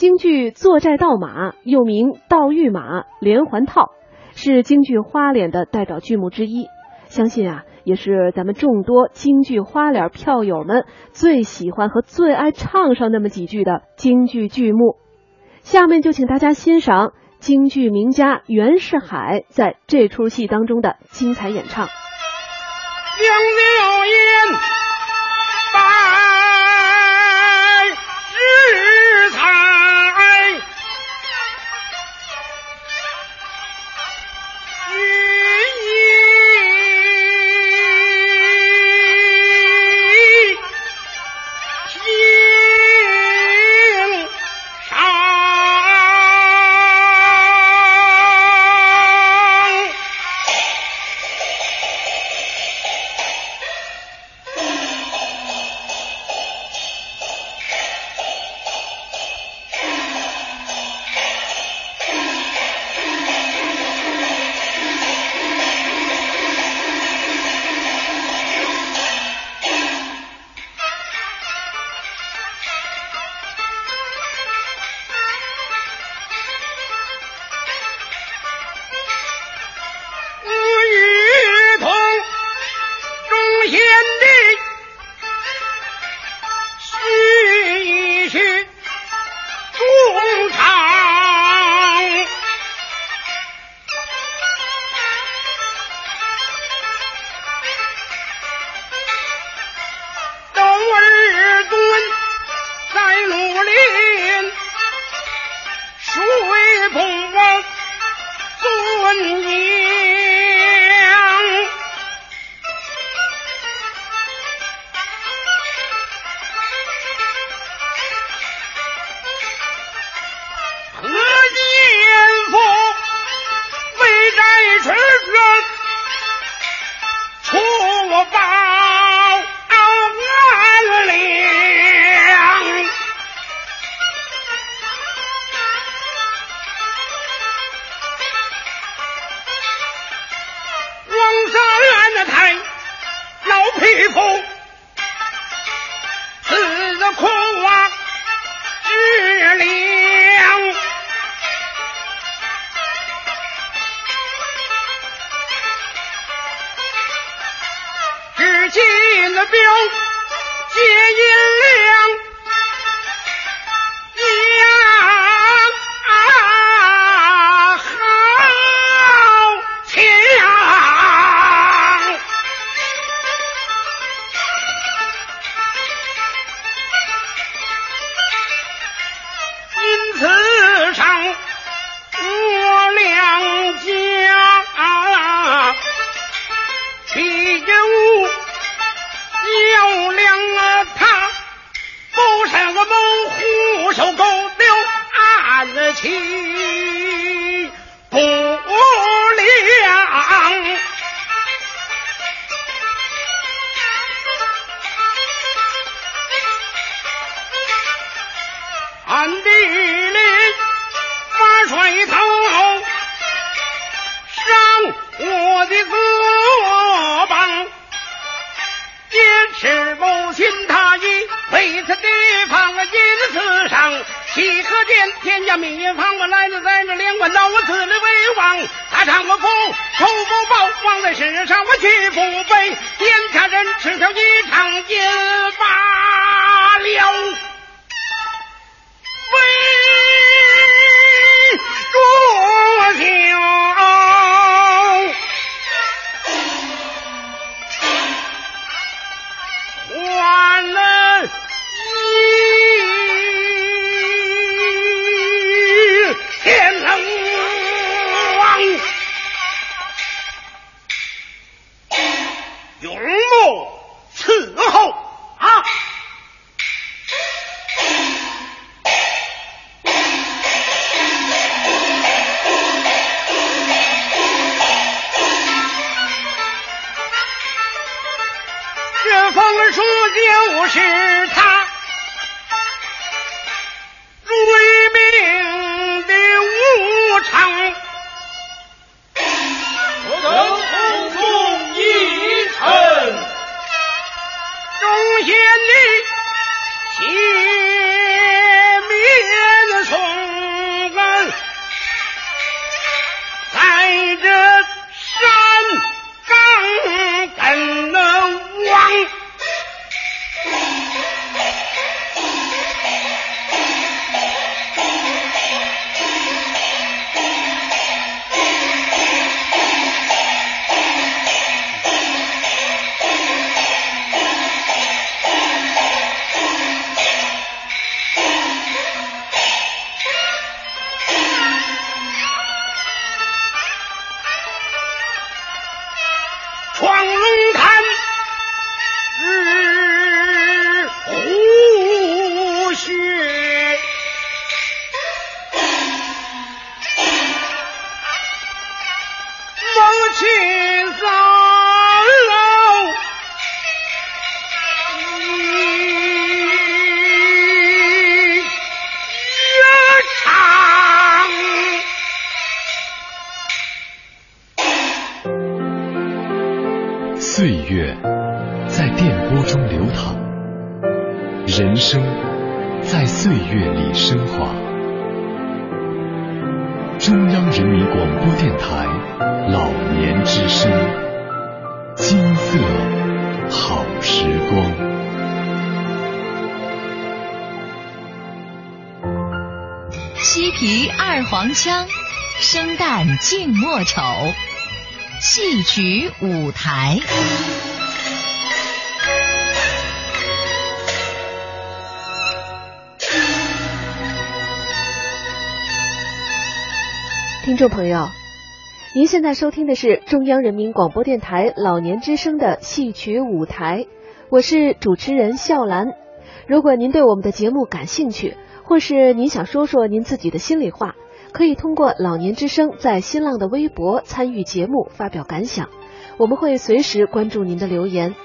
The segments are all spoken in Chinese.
京剧坐寨倒马又名倒御马、连环套，是京剧花脸的代表剧目之一。相信啊，也是咱们众多京剧花脸票友们最喜欢和最爱唱上那么几句的京剧剧目。下面就请大家欣赏京剧名家袁世海在这出戏当中的精彩演唱。杨柳烟，空啊知了。只见那表结银两，走狗丢暗器此上。岂可见天下民方我来自在这连关道，我自立为王，大丈夫仇不报，忘在世上我屈不悲，天下人吃条一场色好时光。西皮二黄腔，生旦净末丑，戏曲舞台。听众朋友，您现在收听的是中央人民广播电台老年之声的戏曲舞台，我是主持人笑兰。如果您对我们的节目感兴趣，或是您想说说您自己的心里话，可以通过老年之声在新浪的微博参与节目，发表感想，我们会随时关注您的留言。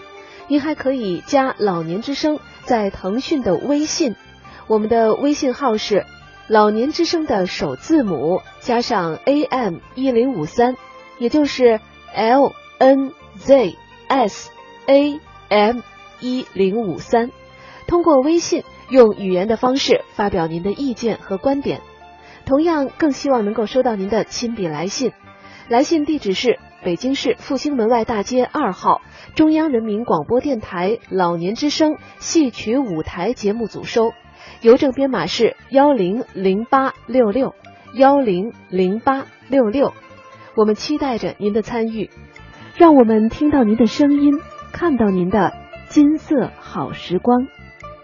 您还可以加老年之声在腾讯的微信，我们的微信号是。老年之声的首字母加上 AM 一零五三，也就是 L N Z S A M 一零五三。通过微信用语言的方式发表您的意见和观点。同样，更希望能够收到您的亲笔来信。来信地址是北京市复兴门外大街二号中央人民广播电台老年之声戏曲舞台节目组收。邮政编码是幺零零八六六幺零零八六六，我们期待着您的参与，让我们听到您的声音，看到您的金色好时光。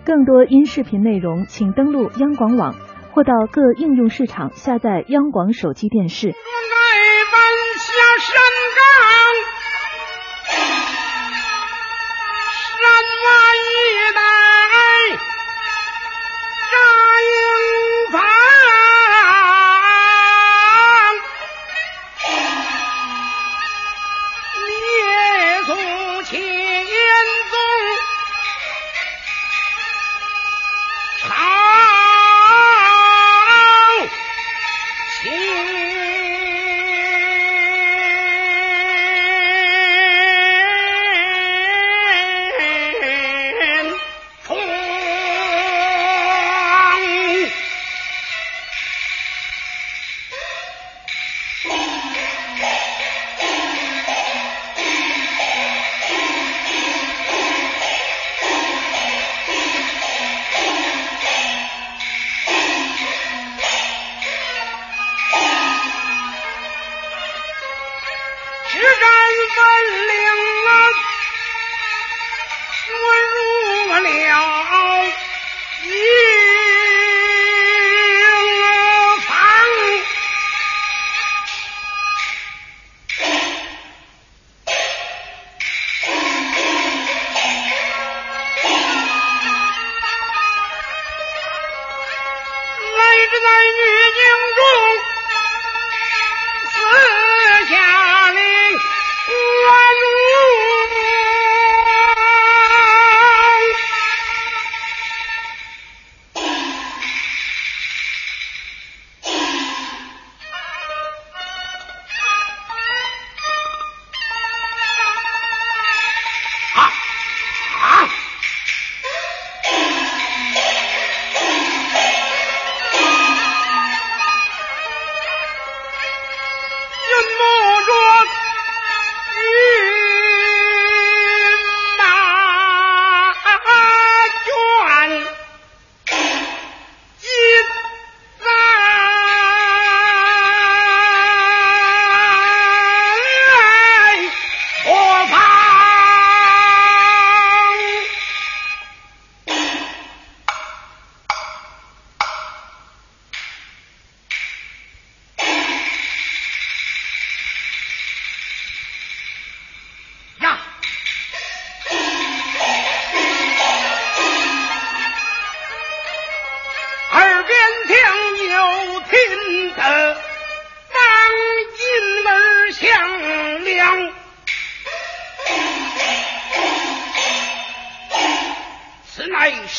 更多音视频内容，请登录央广网或到各应用市场下载央广手机电视。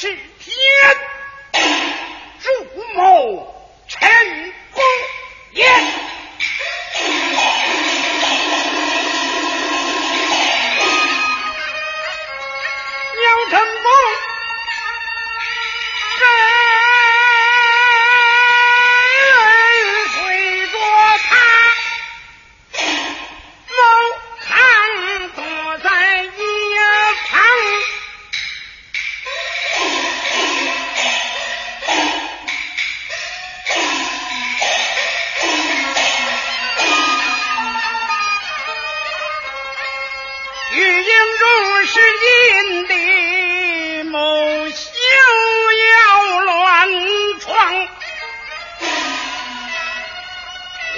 是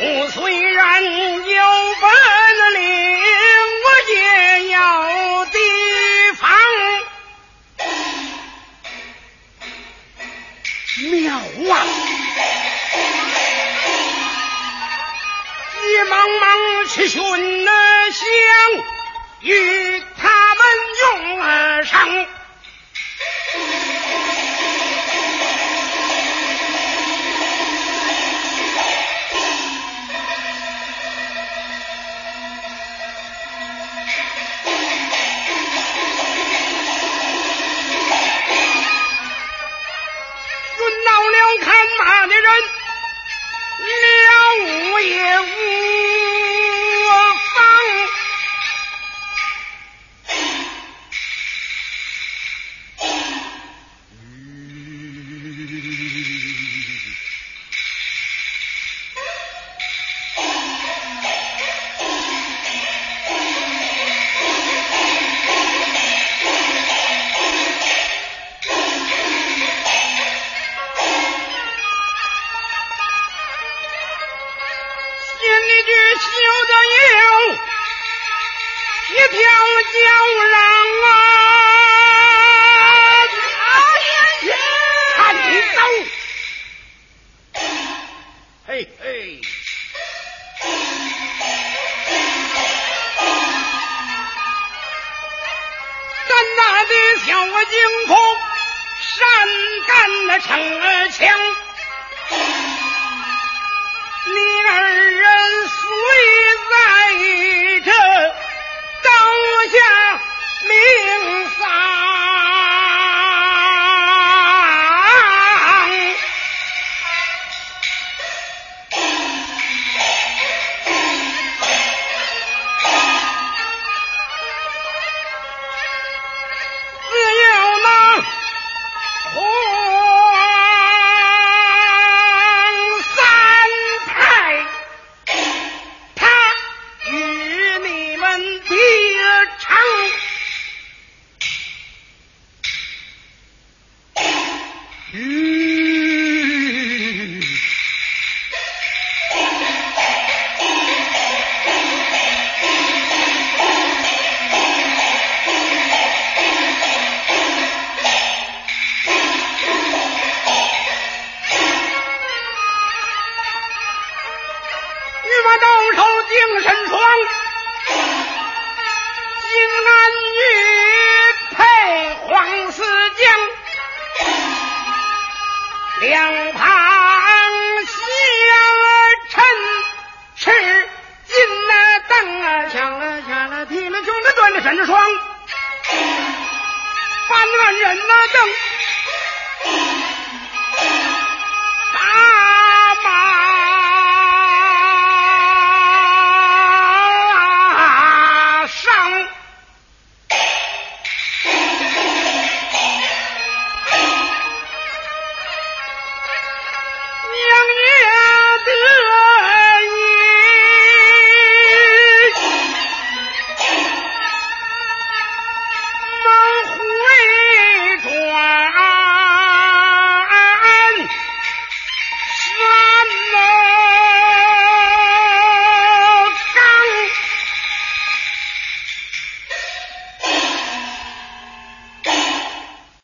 我虽然有本领，我也要提防。妙啊！急忙忙去寻那香，与他们用上。嘿嘿。咱那的小金库，善干的城墙，你。两旁相衬，是进了灯啊，抢了抢了，提了穷了端着闪着双，搬了人那灯。